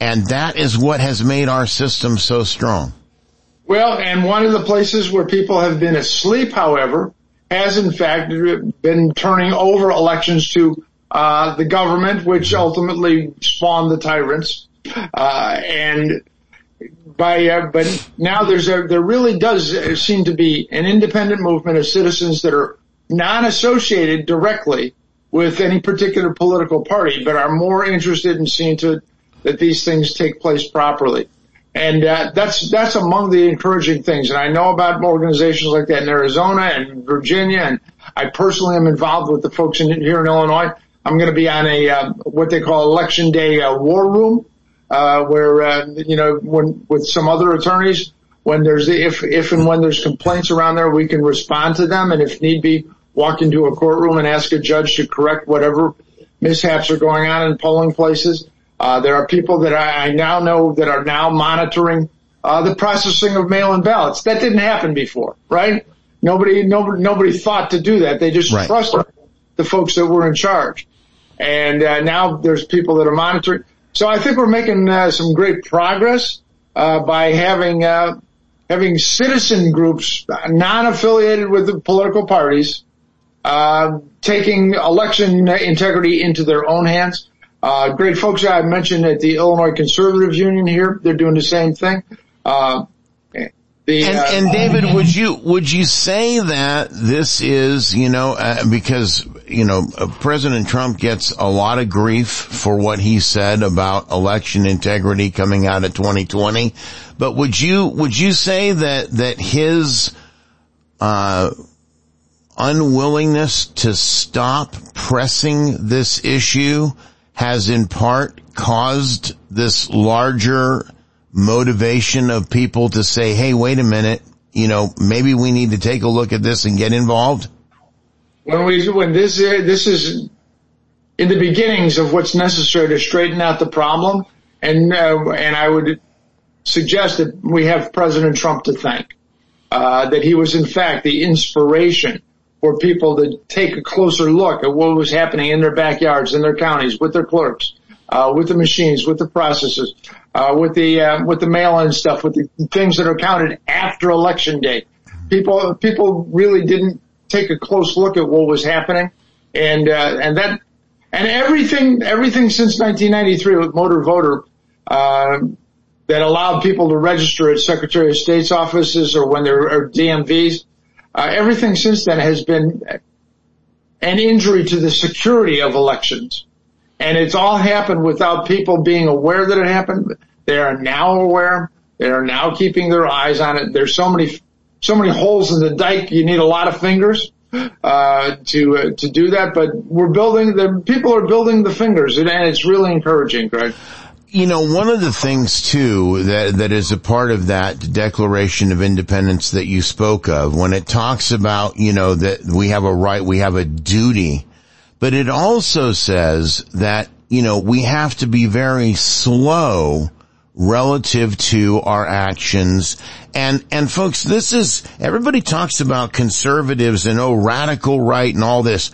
And that is what has made our system so strong. Well, and one of the places where people have been asleep, however, has in fact been turning over elections to uh, the government, which ultimately spawned the tyrants. Uh, and by uh, but now there's a there really does seem to be an independent movement of citizens that are non-associated directly with any particular political party, but are more interested in seeing to that these things take place properly. And uh, that's that's among the encouraging things. And I know about organizations like that in Arizona and Virginia and I personally am involved with the folks in, here in Illinois. I'm going to be on a uh, what they call election day uh, war room, uh, where uh, you know when with some other attorneys, when there's if if and when there's complaints around there, we can respond to them, and if need be, walk into a courtroom and ask a judge to correct whatever mishaps are going on in polling places. Uh, there are people that I, now know that are now monitoring uh, the processing of mail-in ballots. That didn't happen before, right? Nobody, nobody, nobody thought to do that. They just trusted the folks that were in charge. And uh, now there's people that are monitoring. So I think we're making uh, some great progress uh, by having uh, having citizen groups non-affiliated with the political parties uh, taking election integrity into their own hands. Uh, great folks I mentioned at the Illinois Conservative Union here. They're doing the same thing. Uh, the, and, uh, and, David, would you would you say that this is you know uh, because you know uh, President Trump gets a lot of grief for what he said about election integrity coming out of 2020, but would you would you say that that his uh, unwillingness to stop pressing this issue has in part caused this larger motivation of people to say, hey, wait a minute, you know, maybe we need to take a look at this and get involved? When we, when this, this is in the beginnings of what's necessary to straighten out the problem. And, uh, and I would suggest that we have President Trump to thank, uh, that he was in fact the inspiration for people to take a closer look at what was happening in their backyards, in their counties, with their clerks, uh, with the machines, with the processes, uh, with the uh, with the mail-in stuff, with the things that are counted after election day. People people really didn't take a close look at what was happening, and uh, and that and everything everything since 1993 with motor voter. Uh, that allowed people to register at Secretary of State's offices or when there are DMVs. Uh, everything since then has been an injury to the security of elections. And it's all happened without people being aware that it happened. They are now aware. They are now keeping their eyes on it. There's so many, so many holes in the dike. You need a lot of fingers, uh, to, uh, to do that. But we're building the people are building the fingers and it's really encouraging, Greg. You know, one of the things too that that is a part of that Declaration of Independence that you spoke of, when it talks about, you know, that we have a right, we have a duty, but it also says that, you know, we have to be very slow relative to our actions. And, and folks, this is, everybody talks about conservatives and oh, radical right and all this.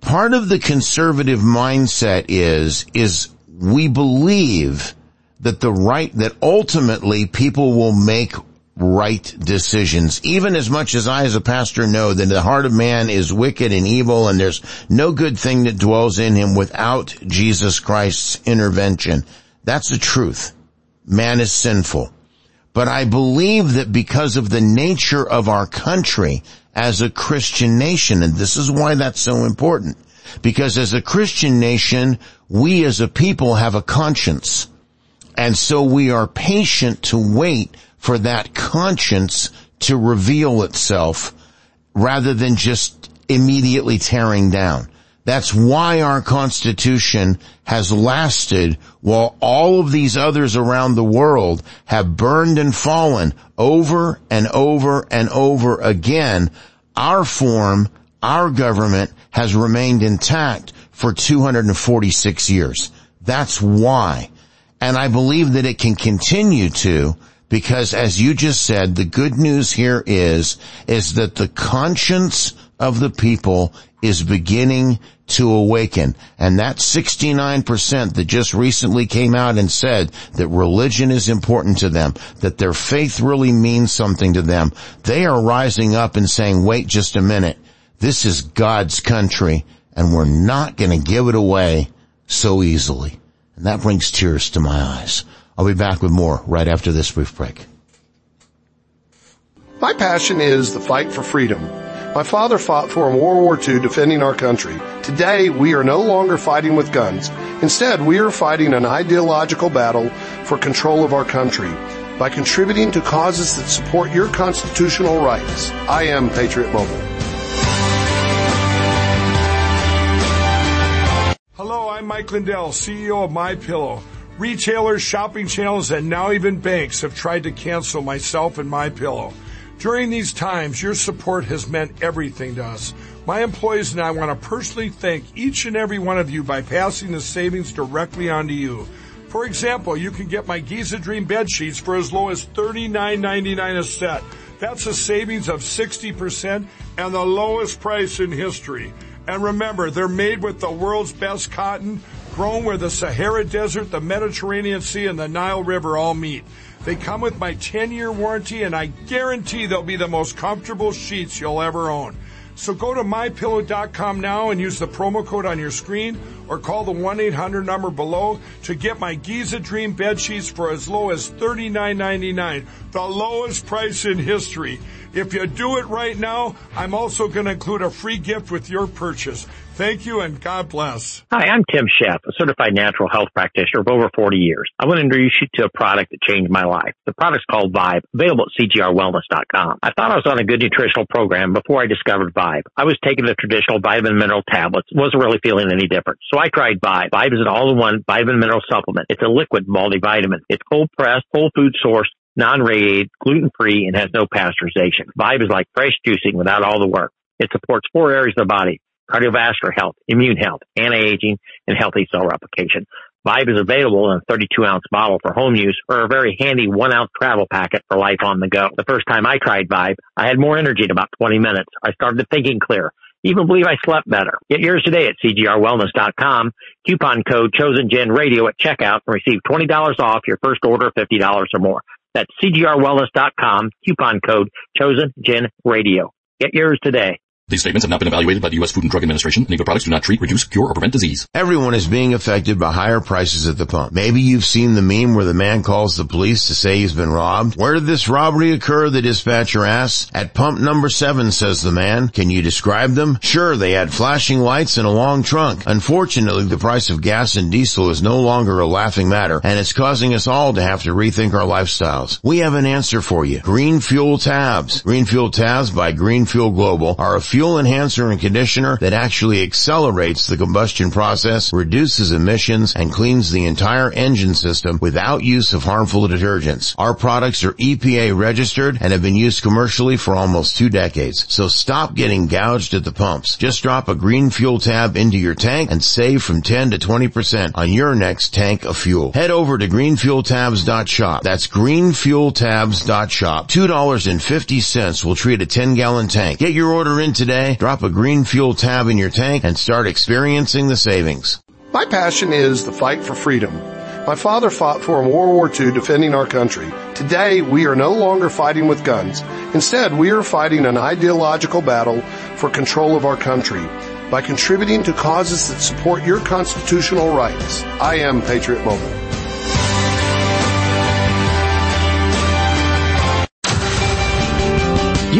Part of the conservative mindset is, is we believe that the right, that ultimately people will make right decisions. Even as much as I as a pastor know that the heart of man is wicked and evil and there's no good thing that dwells in him without Jesus Christ's intervention. That's the truth. Man is sinful. But I believe that because of the nature of our country as a Christian nation, and this is why that's so important, because as a Christian nation, we as a people have a conscience. And so we are patient to wait for that conscience to reveal itself rather than just immediately tearing down. That's why our constitution has lasted while all of these others around the world have burned and fallen over and over and over again. Our form, our government has remained intact for 246 years. That's why. And I believe that it can continue to because as you just said, the good news here is, is that the conscience of the people is beginning to awaken. And that 69% that just recently came out and said that religion is important to them, that their faith really means something to them, they are rising up and saying, wait just a minute. This is God's country and we're not going to give it away so easily. And that brings tears to my eyes. I'll be back with more right after this brief break. My passion is the fight for freedom. My father fought for in World War II defending our country. Today, we are no longer fighting with guns. Instead, we are fighting an ideological battle for control of our country by contributing to causes that support your constitutional rights. I am Patriot Mobile. I'm Mike Lindell, CEO of My Pillow. Retailers, shopping channels, and now even banks have tried to cancel myself and My Pillow. During these times, your support has meant everything to us. My employees and I want to personally thank each and every one of you by passing the savings directly on to you. For example, you can get my Giza Dream bed sheets for as low as $39.99 a set. That's a savings of 60% and the lowest price in history. And remember, they're made with the world's best cotton, grown where the Sahara Desert, the Mediterranean Sea, and the Nile River all meet. They come with my 10 year warranty and I guarantee they'll be the most comfortable sheets you'll ever own. So go to mypillow.com now and use the promo code on your screen or call the 1-800 number below to get my Giza Dream bed sheets for as low as $39.99, the lowest price in history. If you do it right now, I'm also going to include a free gift with your purchase. Thank you and God bless. Hi, I'm Tim Sheff, a certified natural health practitioner of over 40 years. I want to introduce you to a product that changed my life. The product's called Vibe, available at cgrwellness.com. I thought I was on a good nutritional program before I discovered Vibe. I was taking the traditional vitamin mineral tablets, wasn't really feeling any different. So I tried Vibe. Vibe is an all-in-one vitamin mineral supplement. It's a liquid multivitamin. It's cold pressed, whole food sourced, non-radiated, gluten-free, and has no pasteurization. Vibe is like fresh juicing without all the work. It supports four areas of the body cardiovascular health, immune health, anti-aging, and healthy cell replication. Vibe is available in a 32 ounce bottle for home use or a very handy one ounce travel packet for life on the go. The first time I tried Vibe, I had more energy in about 20 minutes. I started thinking clear. Even believe I slept better. Get yours today at cgrwellness.com. Coupon code chosengen radio at checkout and receive $20 off your first order of $50 or more. That's cgrwellness.com. Coupon code chosengen radio. Get yours today. These statements have not been evaluated by the U.S. Food and Drug Administration. Any products do not treat, reduce, cure, or prevent disease. Everyone is being affected by higher prices at the pump. Maybe you've seen the meme where the man calls the police to say he's been robbed. Where did this robbery occur? The dispatcher asks. At pump number seven, says the man. Can you describe them? Sure, they had flashing lights and a long trunk. Unfortunately, the price of gas and diesel is no longer a laughing matter, and it's causing us all to have to rethink our lifestyles. We have an answer for you. Green Fuel Tabs. Green Fuel Tabs by Green Fuel Global are a fuel enhancer and conditioner that actually accelerates the combustion process, reduces emissions, and cleans the entire engine system without use of harmful detergents. Our products are EPA registered and have been used commercially for almost two decades. So stop getting gouged at the pumps. Just drop a green fuel tab into your tank and save from 10 to 20% on your next tank of fuel. Head over to greenfueltabs.shop. That's greenfueltabs.shop. $2.50 will treat a 10 gallon tank. Get your order in today, drop a green fuel tab in your tank and start experiencing the savings. My passion is the fight for freedom. My father fought for World War II defending our country. Today, we are no longer fighting with guns. Instead, we are fighting an ideological battle for control of our country by contributing to causes that support your constitutional rights. I am Patriot Mobile.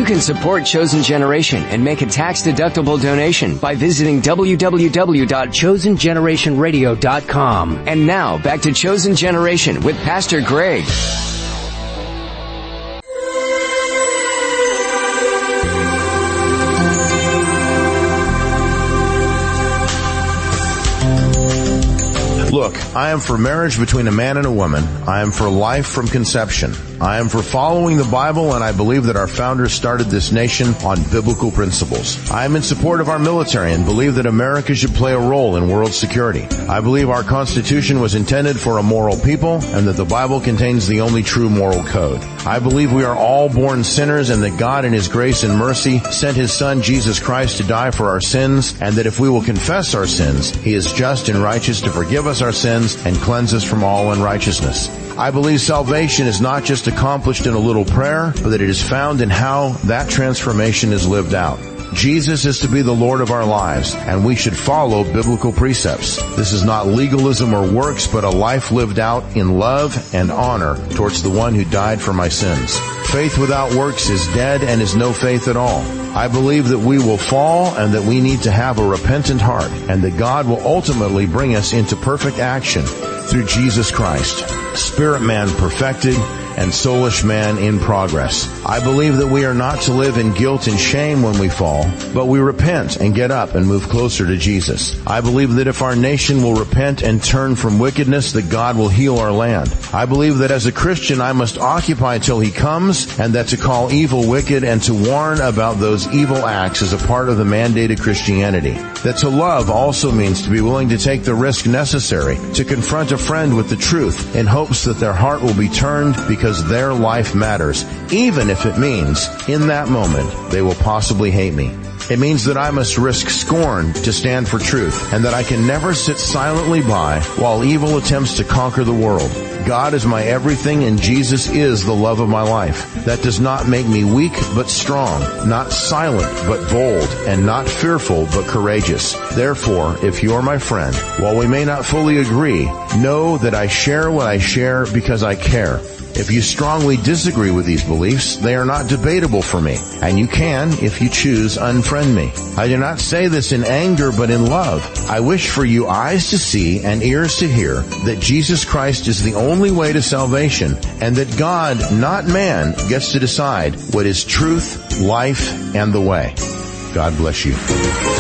Can support Chosen Generation and make a tax-deductible donation by visiting www.chosengenerationradio.com. And now, back to Chosen Generation with Pastor Greg. I am for marriage between a man and a woman. I am for life from conception. I am for following the Bible and I believe that our founders started this nation on biblical principles. I am in support of our military and believe that America should play a role in world security. I believe our Constitution was intended for a moral people and that the Bible contains the only true moral code. I believe we are all born sinners and that God in His grace and mercy sent His Son Jesus Christ to die for our sins and that if we will confess our sins, He is just and righteous to forgive us our sins and cleanse us from all unrighteousness. I believe salvation is not just accomplished in a little prayer, but that it is found in how that transformation is lived out. Jesus is to be the Lord of our lives, and we should follow biblical precepts. This is not legalism or works, but a life lived out in love and honor towards the one who died for my sins. Faith without works is dead and is no faith at all. I believe that we will fall and that we need to have a repentant heart, and that God will ultimately bring us into perfect action through Jesus Christ. Spirit man perfected, and soulish man in progress. I believe that we are not to live in guilt and shame when we fall, but we repent and get up and move closer to Jesus. I believe that if our nation will repent and turn from wickedness, that God will heal our land. I believe that as a Christian, I must occupy till he comes and that to call evil wicked and to warn about those evil acts is a part of the mandate of Christianity. That to love also means to be willing to take the risk necessary to confront a friend with the truth in hopes that their heart will be turned because their life matters, even if it means in that moment they will possibly hate me. It means that I must risk scorn to stand for truth and that I can never sit silently by while evil attempts to conquer the world. God is my everything and Jesus is the love of my life. That does not make me weak but strong, not silent but bold, and not fearful but courageous. Therefore, if you are my friend, while we may not fully agree, know that I share what I share because I care. If you strongly disagree with these beliefs, they are not debatable for me, and you can, if you choose, unfriend me. I do not say this in anger, but in love. I wish for you eyes to see and ears to hear that Jesus Christ is the only way to salvation, and that God, not man, gets to decide what is truth, life, and the way. God bless you.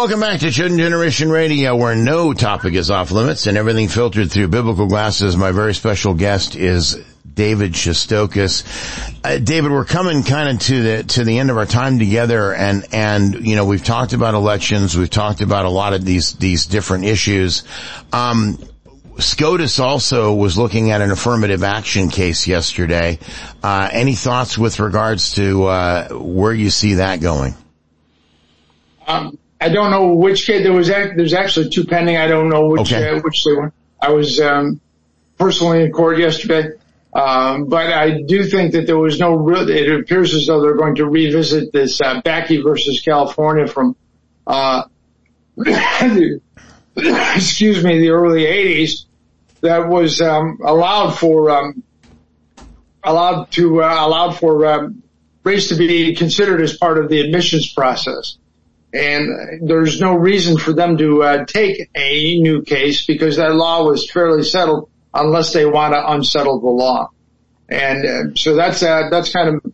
Welcome back to Chosen Generation Radio, where no topic is off limits and everything filtered through biblical glasses. My very special guest is David Shestokas. Uh, David, we're coming kind of to the to the end of our time together, and and you know we've talked about elections, we've talked about a lot of these these different issues. Um, SCOTUS also was looking at an affirmative action case yesterday. Uh, any thoughts with regards to uh, where you see that going? Um, I don't know which case there was. There's actually two pending. I don't know which uh, which they were. I was um, personally in court yesterday, um, but I do think that there was no real. It appears as though they're going to revisit this uh, Bakke versus California from, uh, <coughs> excuse me, the early '80s. That was um, allowed for um, allowed to uh, allowed for um, race to be considered as part of the admissions process and there's no reason for them to uh, take a new case because that law was fairly settled unless they want to unsettle the law. And uh, so that's uh, that's kind of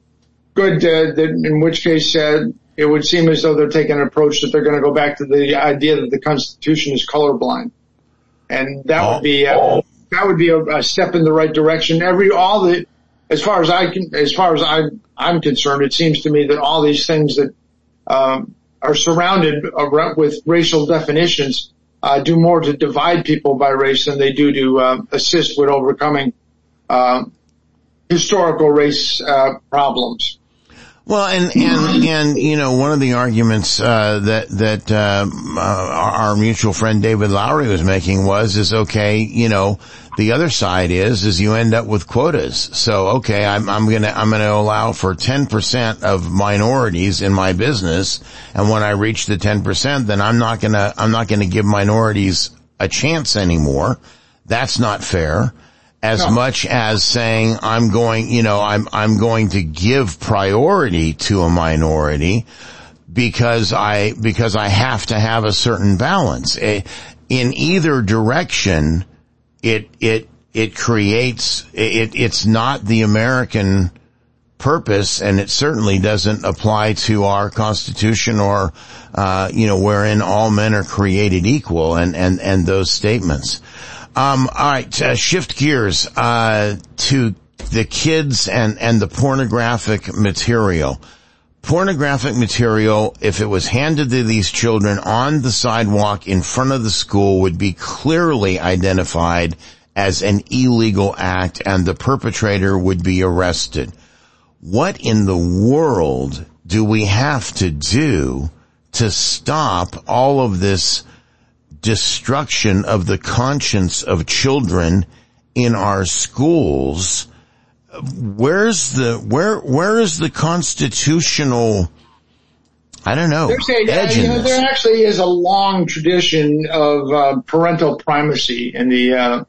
good. In which case it would seem as though they're taking an approach that they're going to go back to the idea that the Constitution is colorblind, and that would be that would be a, step in the right direction. Every all the as far as I can, as far as I I'm concerned, it seems to me that all these things that um, are surrounded with racial definitions uh, do more to divide people by race than they do to uh, assist with overcoming uh, historical race uh, problems. Well, and and and you know, one of the arguments uh, that that uh, uh, our mutual friend David Lowry was making was is okay, you know, the other side is is you end up with quotas. So okay, I'm I'm gonna I'm gonna allow for ten percent of minorities in my business, and when I reach the ten percent, then I'm not gonna I'm not gonna give minorities a chance anymore. That's not fair as No. much as saying I'm going, you know, I'm, I'm going to give priority to a minority because I, because I have to have a certain balance. Eh, In either direction, it, it, it creates, it, it's not the American purpose and it certainly doesn't apply to our constitution or, uh, you know, wherein all men are created equal and, and, and those statements. Um, all right, uh, shift gears uh, to the kids and and the pornographic material. Pornographic material, if it was handed to these children on the sidewalk in front of the school, would be clearly identified as an illegal act, and the perpetrator would be arrested. What in the world do we have to do to stop all of this? Destruction of the conscience of children in our schools. Where's the, where, where is the constitutional, I don't know, There's a, edge you in know, this? there actually is a long tradition of uh, parental primacy in the uh,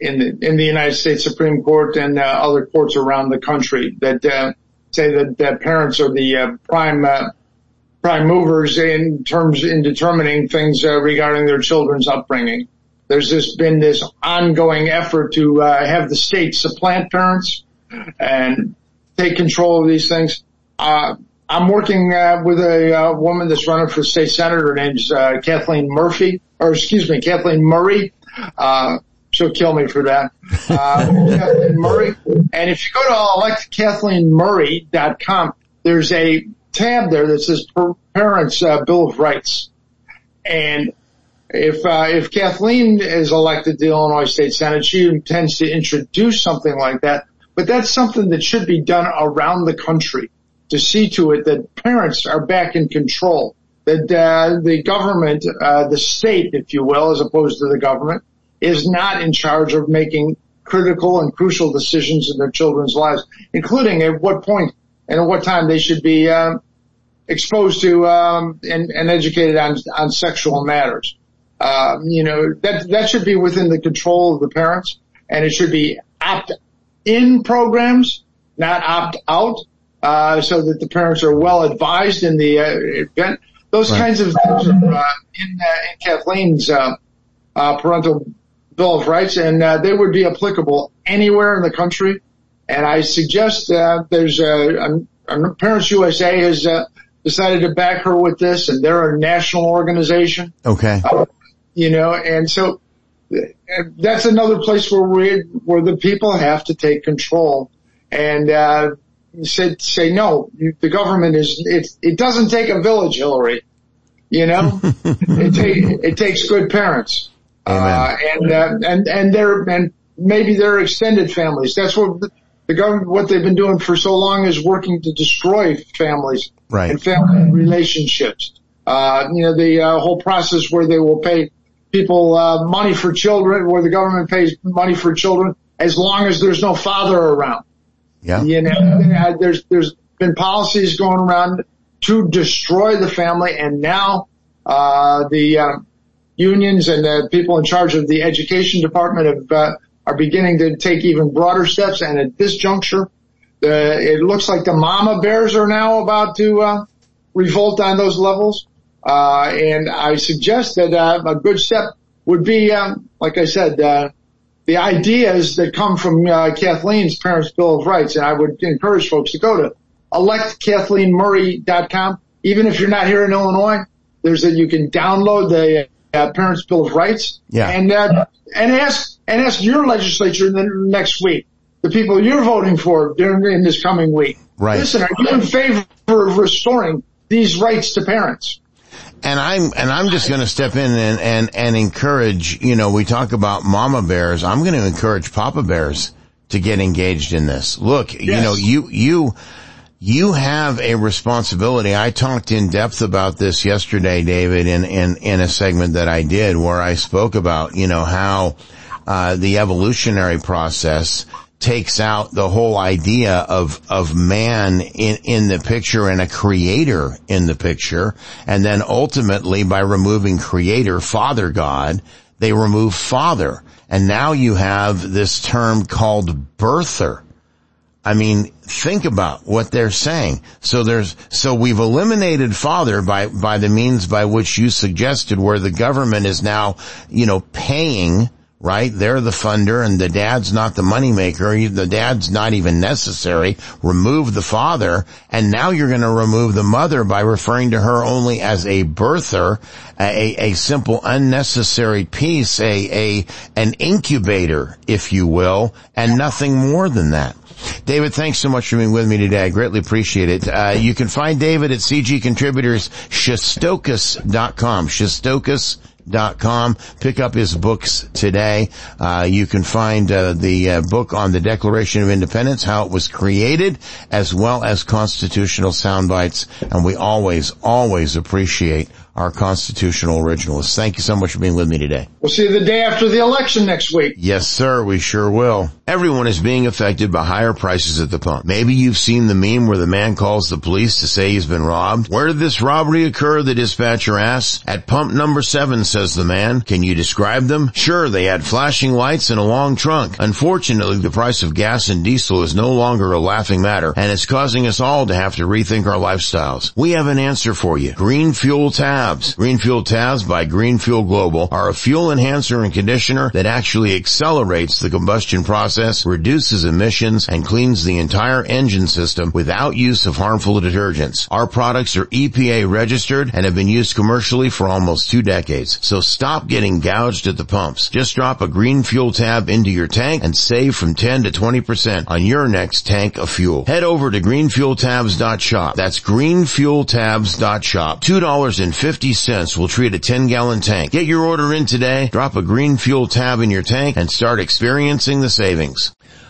in the in the United States Supreme Court and uh, other courts around the country that uh, say that, that parents are the uh, prime uh, prime movers in terms in determining things uh, regarding their children's upbringing. There's been this ongoing effort to uh, have the state supplant parents and take control of these things. Uh, I'm working with a woman that's running for state senator. Her name's Kathleen Murphy, or excuse me, Kathleen Murray. she'll kill me for that. Kathleen Murray. And if you go to electKathleenMurray.com, there's a tab there that says Parents Bill of Rights. And if uh, if Kathleen is elected to the Illinois State Senate, she intends to introduce something like that. But that's something that should be done around the country to see to it that parents are back in control, that uh, the government, uh, the state, if you will, as opposed to the government, is not in charge of making critical and crucial decisions in their children's lives, including at what point and at what time they should be um, exposed to um, and, and, educated on, on sexual matters. Um, you know that that should be within the control of the parents, and it should be opt-in programs, not opt-out uh, so that the parents are well advised in the uh, event. Those right. kinds of things are uh, in, uh, in Kathleen's uh, uh, parental bill of rights, and they would be applicable anywhere in the country. And I suggest that there's a, a, Parents USA has decided to back her with this, and they're a national organization. Okay. you know, and so that's another place where we where the people have to take control and uh, said, say no. The government is it. It doesn't take a village, Hillary. You know, <laughs> it, take, it takes good parents, uh, and uh, and and their and maybe their extended families. That's what the, government. What they've been doing for so long is working to destroy families right. and family relationships. Uh, you know, the uh, whole process where they will pay people uh, money for children, where the government pays money for children as long as there's no father around. Yeah. You know, there's, there's been policies going around to destroy the family and now, uh, the, uh, unions and the people in charge of the education department have, uh, are beginning to take even broader steps. And at this juncture, the, it looks like the mama bears are now about to, uh, revolt on those levels. Uh, and I suggest that, uh, a good step would be, um, like I said, uh, the ideas that come from uh, Kathleen's Parents Bill of Rights. And I would encourage folks to go to electkathleenmurray.com. Even if you're not here in Illinois, there's a, you can download the uh, Parents Bill of Rights yeah. and, uh, and ask, and ask your legislature in the next week, the people you're voting for during in this coming week. Right. Listen, are you in favor of restoring these rights to parents? and I'm and I'm just going to step in and, and and encourage. You know, we talk about mama bears. I'm going to encourage papa bears to get engaged in this. Look, yes. you know, you you you have a responsibility. I talked in depth about this yesterday, David, in in in a segment that I did where I spoke about you know how uh, the evolutionary process takes out the whole idea of, of man in, in the picture and a creator in the picture. And then ultimately by removing creator, father God, they remove father. And now you have this term called birther. I mean, think about what they're saying. So there's, so we've eliminated father by, by the means by which you suggested where the government is now, you know, paying right? They're the funder and the dad's not the moneymaker. The dad's not even necessary. Remove the father and now you're going to remove the mother by referring to her only as a birther, a, a simple unnecessary piece, a, a, an incubator, if you will, and nothing more than that. David, thanks so much for being with me today. I greatly appreciate it. Uh, you can find David at CG Contributors, Shestokas.com, Shestokas.com com. Pick up his books today. Uh, you can find uh, the uh, book on the Declaration of Independence, how it was created, as well as constitutional sound bites. And we always, always appreciate our constitutional originalists. Thank you so much for being with me today. We'll see you the day after the election next week. Yes, sir. We sure will. Everyone is being affected by higher prices at the pump. Maybe you've seen the meme where the man calls the police to say he's been robbed. Where did this robbery occur? The dispatcher asks. At pump number seven, says the man. Can you describe them? Sure, they had flashing lights and a long trunk. Unfortunately, the price of gas and diesel is no longer a laughing matter, and it's causing us all to have to rethink our lifestyles. We have an answer for you. Green Fuel Tabs. Green Fuel Tabs by Green Fuel Global are a fuel enhancer and conditioner that actually accelerates the combustion process, reduces emissions, and cleans the entire engine system without use of harmful detergents. Our products are EPA registered and have been used commercially for almost two decades. So stop getting gouged at the pumps. Just drop a green fuel tab into your tank and save from 10 to 20% on your next tank of fuel. Head over to greenfueltabs.shop. That's greenfueltabs.shop. $2.50 will treat a 10 gallon tank. Get your order in today, drop a green fuel tab in your tank and start experiencing the savings.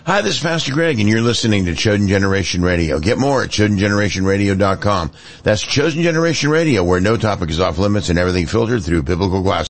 Hi, this is Pastor Greg and you're listening to Chosen Generation Radio. Get more at chosengenerationradio.com. That's Chosen Generation Radio where no topic is off limits and everything filtered through biblical glasses.